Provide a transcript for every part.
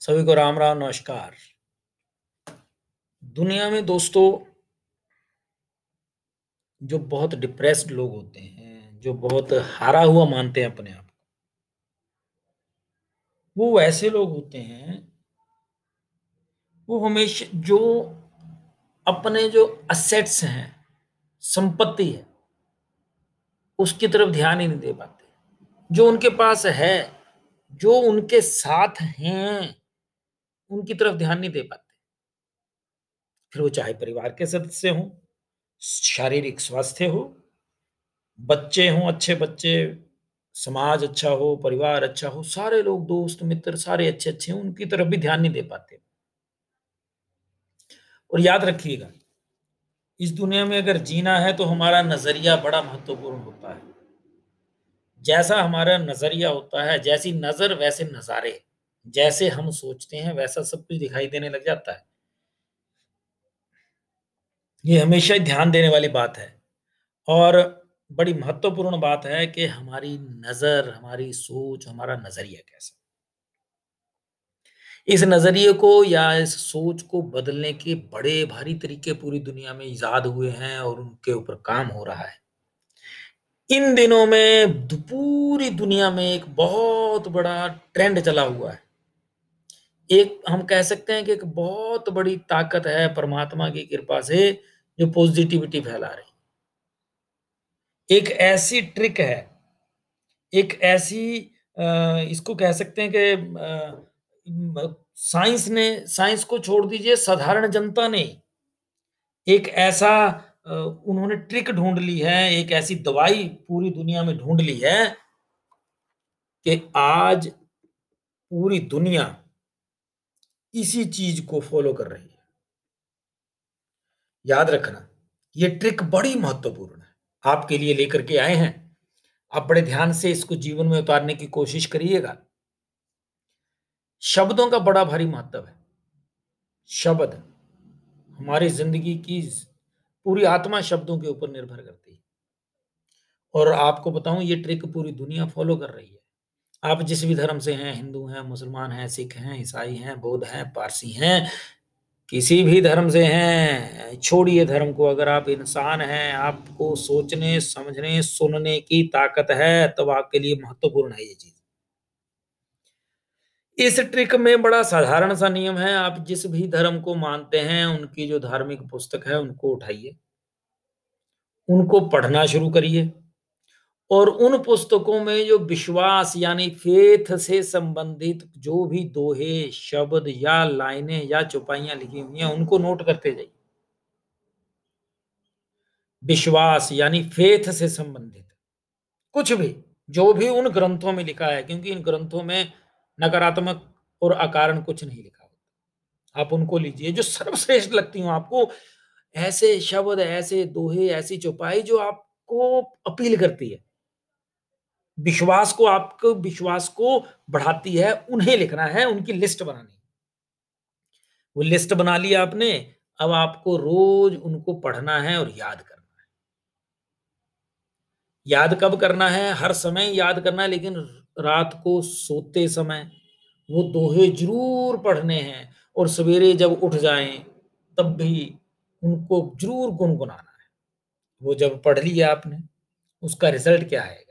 सभी को राम राम, नमस्कार। दुनिया में दोस्तों, जो बहुत डिप्रेस्ड लोग होते हैं, जो बहुत हारा हुआ मानते हैं अपने आप को, वो ऐसे लोग होते हैं, वो हमेशा जो अपने जो असेट्स हैं, संपत्ति है, उसकी तरफ़ ध्यान ही नहीं दे पाते। जो उनके पास है, जो उनके साथ हैं उनकी तरफ़ ध्यान नहीं दे पाते। फिर वो चाहे परिवार के सदस्य हों, शारीरिक स्वास्थ्य हो, बच्चे हों, अच्छे बच्चे, समाज अच्छा हो, परिवार अच्छा हो, सारे लोग, दोस्त, मित्र, सारे अच्छे अच्छे हों, उनकी तरफ़ भी ध्यान नहीं दे पाते। और याद रखिएगा, इस दुनिया में अगर जीना है तो हमारा नज़रिया बड़ा महत्वपूर्ण होता है। जैसा हमारा नज़रिया होता है, जैसी नज़र, वैसे नजारे। जैसे हम सोचते हैं, वैसा सब कुछ दिखाई देने लग जाता है। ये हमेशा ध्यान देने वाली बात है। और बड़ी महत्वपूर्ण बात है कि हमारी नज़र, हमारी सोच, हमारा नज़रिया कैसा? इस नज़रिए को या इस सोच को बदलने के बड़े भारी तरीके पूरी दुनिया में ईजाद हुए हैं और उनके ऊपर काम हो रहा है। इन दिनों में पूरी दुनिया में एक बहुत बड़ा ट्रेंड चला हुआ है। एक, हम कह सकते हैं कि एक बहुत बड़ी ताकत है परमात्मा की कृपा से जो पॉजिटिविटी फैला रही एक ऐसी ट्रिक है, एक ऐसी इसको कह सकते हैं कि साइंस ने साइंस को छोड़ दीजिए, साधारण जनता ने। एक ऐसा उन्होंने ट्रिक ढूंढ ली है, एक ऐसी दवाई पूरी दुनिया में ढूंढ ली है कि आज पूरी दुनिया इसी चीज़ को फॉलो कर रही है। याद रखना, ये ट्रिक बड़ी महत्वपूर्ण है। आपके लिए लेकर के आए हैं। आप बड़े ध्यान से इसको जीवन में उतारने की कोशिश करिएगा। शब्दों का बड़ा भारी महत्व है। शब्द हमारी ज़िंदगी की पूरी आत्मा शब्दों के ऊपर निर्भर करती है। और आपको बताऊँ, ये ट्रिक पूरी दुनिया फॉलो कर रही है। आप जिस भी धर्म से हैं, हिंदू हैं, मुसलमान हैं, सिख हैं, ईसाई हैं, बौद्ध हैं, पारसी हैं, किसी भी धर्म से हैं, छोड़िए धर्म को। अगर आप इंसान हैं, आपको सोचने, समझने, सुनने की ताकत है, तब तो आपके लिए महत्वपूर्ण है ये चीज़। इस ट्रिक में बड़ा साधारण सा नियम है, आप जिस भी धर्म को मानते हैं, उनकी जो धार्मिक पुस्तक है, उनको उठाइए। उनको पढ़ना शुरू करिए। और उन पुस्तकों में जो विश्वास यानी फेथ से संबंधित जो भी दोहे, शब्द या लाइनें या चौपाइयाँ लिखी हुई हैं, उनको नोट करते जाइए। विश्वास यानी फेथ से संबंधित। कुछ भी, जो भी उन ग्रंथों में लिखा है, क्योंकि इन ग्रंथों में नकारात्मक और अकारण कुछ नहीं लिखा होता। आप उनको लीजिए, जो सर्वश्रेष्ठ लगती हूँ आपको, ऐसे शब्द, ऐसे दोहे, ऐसी चौपाई जो आपको अपील करती है। विश्वास को आपको, विश्वास को बढ़ाती है, उन्हें लिखना है, उनकी लिस्ट बनानी। वो लिस्ट बना लिया आपने, अब आपको रोज उनको पढ़ना है और याद करना है। याद कब करना है? हर समय याद करना है, लेकिन रात को सोते समय वो दोहे ज़रूर पढ़ने हैं और सवेरे जब उठ जाएँ, तब भी उनको ज़रूर गुनगुनाना है। वो जब पढ़ लिया आपने, उसका रिज़ल्ट क्या है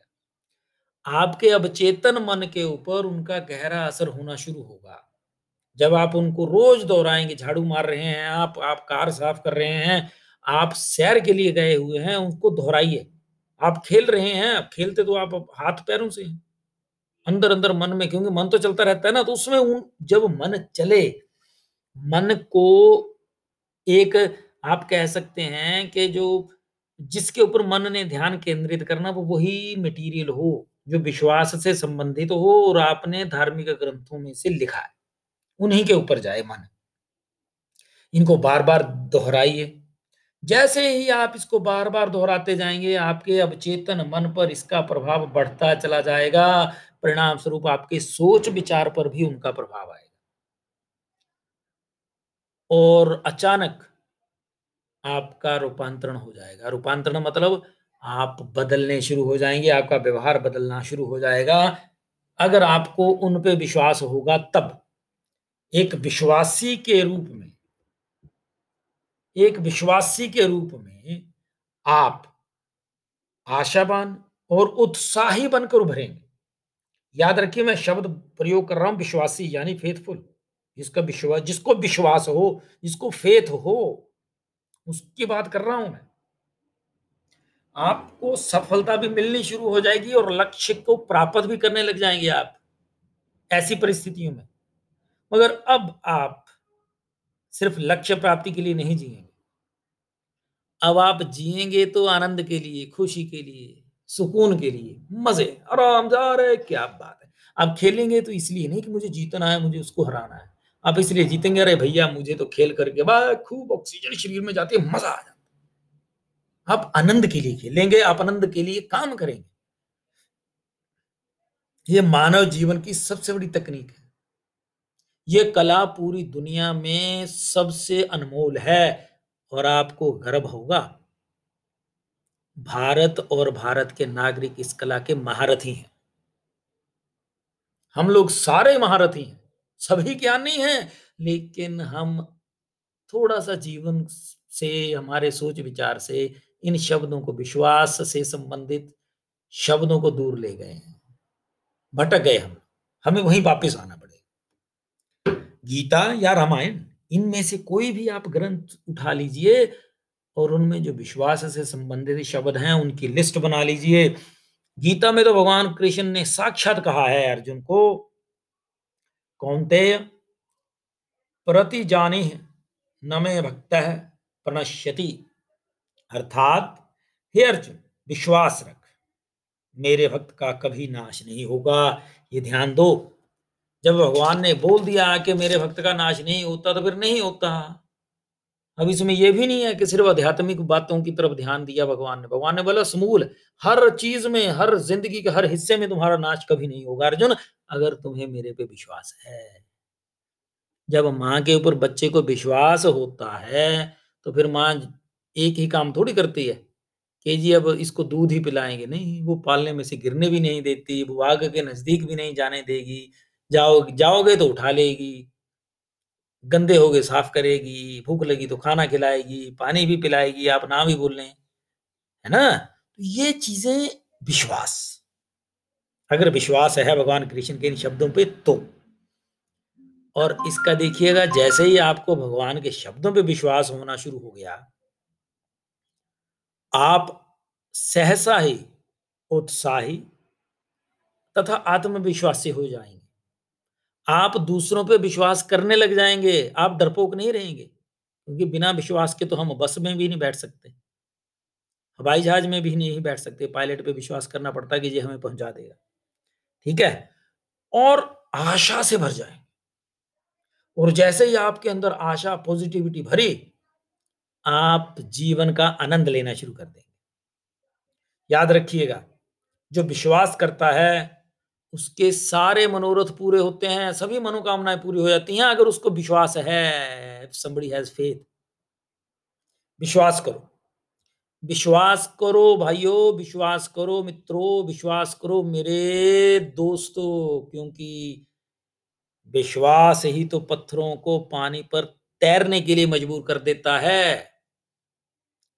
आपके अवचेतन मन के ऊपर उनका गहरा असर होना शुरू होगा। जब आप उनको रोज दोहराएँगे, झाड़ू मार रहे हैं, आप आप कार साफ़ कर रहे हैं, आप सैर के लिए गए हुए हैं, उनको दोहराइए। आप खेल रहे हैं खेलते तो आप हाथ पैरों से अंदर अंदर मन में, क्योंकि मन तो चलता रहता है ना तो उसमें उन, जब मन चले, मन को एक, आप कह सकते हैं कि जो जिसके ऊपर मन ने ध्यान केंद्रित करना, वो वही मटेरियल हो। जो विश्वास से संबंधित हो और आपने धार्मिक ग्रंथों में से लिखा है, उन्हीं के ऊपर जाए मन। इनको बार बार दोहराइए। जैसे ही आप इसको बार बार दोहराते जाएँगे, आपके अवचेतन मन पर इसका प्रभाव बढ़ता चला जाएगा। परिणाम स्वरूप आपके सोच विचार पर भी उनका प्रभाव आएगा। और अचानक आपका रूपांतरण हो जाएगा। रूपांतरण मतलब आप बदलने शुरू हो जाएँगे, आपका व्यवहार बदलना शुरू हो जाएगा। अगर आपको उन पे विश्वास होगा तब। एक विश्वासी के रूप में, एक विश्वासी के रूप में आप आशावान और उत्साही बनकर उभरेंगे। याद रखिए, मैं शब्द प्रयोग कर रहा हूँ, विश्वासी यानी फेथफुल जिसका विश्वास जिसको विश्वास हो, जिसको फेथ हो, उसकी बात कर रहा हूँ मैं। आपको सफलता भी मिलनी शुरू हो जाएगी और लक्ष्य को प्राप्त भी करने लग जाएँगे आप, ऐसी परिस्थितियों में। मगर अब आप सिर्फ़ लक्ष्य प्राप्ति के लिए नहीं जिएँगे। अब आप जिएँगे तो आनंद के लिए, खुशी के लिए, सुकून के लिए, मज़े, आराम जा रहे, क्या बात है। आप खेलेंगे तो इसलिए नहीं कि मुझे जीतना है, मुझे उसको हराना है। आप इसलिए जीतेंगे, अरे भैया, मुझे तो खेल करके बाद खूब ऑक्सीजन शरीर में जाती है मज़ा आ जाता। आप आनंद के लिए खेलेंगे, आप आनंद के लिए काम करेंगे। ये मानव जीवन की सबसे बड़ी तकनीक है। ये कला पूरी दुनिया में सबसे अनमोल है और आपको गर्व होगा। भारत और भारत के नागरिक इस कला के महारथी हैं। हम लोग सारे महारथी हैं, सभी ज्ञान है, लेकिन हम थोड़ा सा जीवन से, हमारे सोच विचार से इन शब्दों को विश्वास से संबंधित शब्दों को दूर ले गए हैं। भटक गए हम। हमें वहीं वापस आना पड़ेगा। गीता या रामायण, इनमें से कोई भी आप ग्रंथ उठा लीजिए और उनमें जो विश्वास से संबंधित शब्द हैं, उनकी लिस्ट बना लीजिए। गीता में तो भगवान कृष्ण ने साक्षात कहा है अर्जुन को कौनतेय प्रति जानी न मे भक्त प्रणश्यति। अर्थात, हे अर्जुन, विश्वास रख। मेरे भक्त का कभी नाश नहीं होगा, ये ध्यान दो। जब भगवान ने बोल दिया कि मेरे भक्त का नाश नहीं होता तो फिर नहीं होता। अब इसमें यह भी नहीं है कि सिर्फ़ आध्यात्मिक बातों की तरफ़ ध्यान दिया भगवान ने। भगवान ने बोला, समूल, हर चीज़ में, हर ज़िंदगी के हर हिस्से में तुम्हारा नाश कभी नहीं होगा, अर्जुन, अगर तुम्हें मेरे पे विश्वास है। जब माँ के ऊपर बच्चे को विश्वास होता है तो फिर माँ एक ही काम थोड़ी करती है कि जी अब इसको दूध ही पिलाएँगे। नहीं, वो पालने में से गिरने भी नहीं देती, वो आग के नज़दीक भी नहीं जाने देगी। जाओ जाओगे तो उठा लेगी, गंदे हो गए, साफ़ करेगी, भूख लगी तो खाना खिलाएगी, पानी भी पिलाएगी, आप ना भी बोल लें है ना? तो ये चीज़ें विश्वास। अगर विश्वास है भगवान कृष्ण के इन शब्दों पे तो। और इसका देखिएगा, जैसे ही आपको भगवान के शब्दों पे विश्वास होना शुरू हो गया आप सहसा ही उत्साही तथा आत्मविश्वासी हो जाएँगे। आप दूसरों पे विश्वास करने लग जाएँगे, आप डरपोक नहीं रहेंगे, क्योंकि बिना विश्वास के तो हम बस में भी नहीं बैठ सकते। हवाई जहाज़ में भी नहीं बैठ सकते, पायलट पे विश्वास करना पड़ता है कि ये हमें पहुँचा देगा। ठीक है? और आशा से भर जाए और जैसे ही आपके अंदर आशा पॉजिटिविटी भरी आप जीवन का आनंद लेना शुरू कर देंगे। याद रखिएगा, जो विश्वास करता है, उसके सारे मनोरथ पूरे होते हैं, सभी मनोकामनाएँ पूरी हो जाती हैं, अगर उसको विश्वास है, somebody हैज़ फेथ विश्वास करो। विश्वास करो भाइयों, विश्वास करो मित्रों, विश्वास करो मेरे दोस्तों, क्योंकि विश्वास ही तो पत्थरों को पानी पर तैरने के लिए मजबूर कर देता है।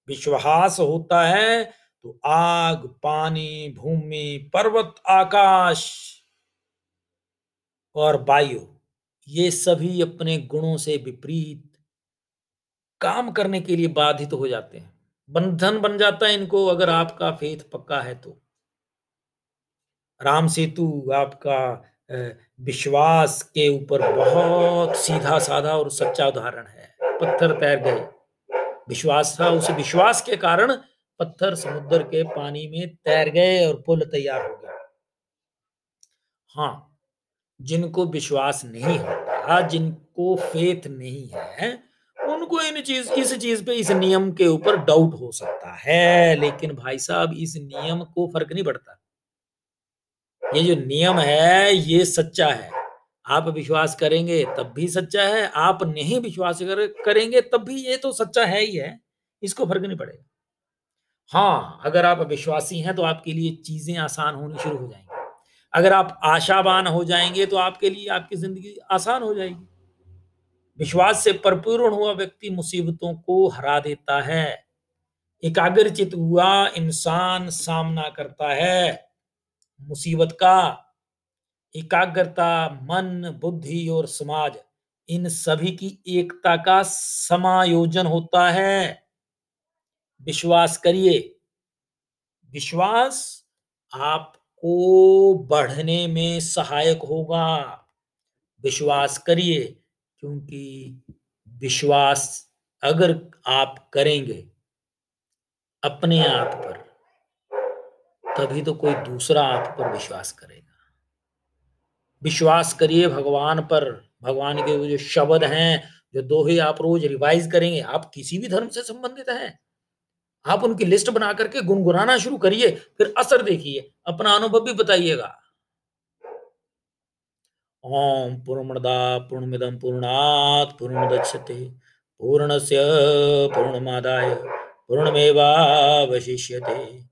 विश्वास होता है तो आग, पानी, भूमि, पर्वत, आकाश और वायु, ये सभी अपने गुणों से विपरीत काम करने के लिए बाधित हो जाते हैं। बंधन बन जाता है इनको, अगर आपका फेथ पक्का है तो। राम सेतु आपका विश्वास के ऊपर बहुत सीधा साधा और सच्चा उदाहरण है। पत्थर तैर गए। विश्वास था, उस विश्वास के कारण पत्थर समुद्र के पानी में तैर गए और पुल तैयार हो गया। हाँ जिनको विश्वास नहीं होता, जिनको फेथ नहीं है, उनको इन चीज़, इस चीज़ पे, इस नियम के ऊपर डाउट हो सकता है। लेकिन भाई साहब, इस नियम को फ़र्क नहीं पड़ता। ये जो नियम है ये सच्चा है। आप विश्वास करेंगे तब भी सच्चा है। आप नहीं विश्वास कर, करेंगे तब भी ये तो सच्चा है ही है। इसको फ़र्क नहीं पड़ेगा। हाँ अगर आप विश्वासी हैं तो आपके लिए चीज़ें आसान होनी शुरू हो जाएँगी। अगर आप आशावान हो जाएँगे तो आपके लिए आपकी ज़िंदगी आसान हो जाएगी। विश्वास से परिपूर्ण हुआ व्यक्ति मुसीबतों को हरा देता है। एकाग्रचित हुआ इंसान सामना करता है। मुसीबत का, एकाग्रता, मन, बुद्धि और समाज, इन सभी की एकता का समायोजन होता है। विश्वास करिए। विश्वास आपको बढ़ने में सहायक होगा। विश्वास करिए, क्योंकि विश्वास अगर आप करेंगे अपने आप पर तभी तो कोई दूसरा आप पर विश्वास करेगा। विश्वास करिए भगवान पर। भगवान के जो शब्द हैं, जो दोहे आप रोज रिवाइज करेंगे, आप किसी भी धर्म से संबंधित हैं। आप उनकी लिस्ट बना करके गुनगुनाना शुरू करिए, फिर असर देखिए, अपना अनुभव भी बताइएगा। ओम पूर्णमदा पूर्णमिदम पूर्णात पूर्णमुदच्यते पूर्णस्य पूर्णमादाय, पूर्णमेवावशिष्यते।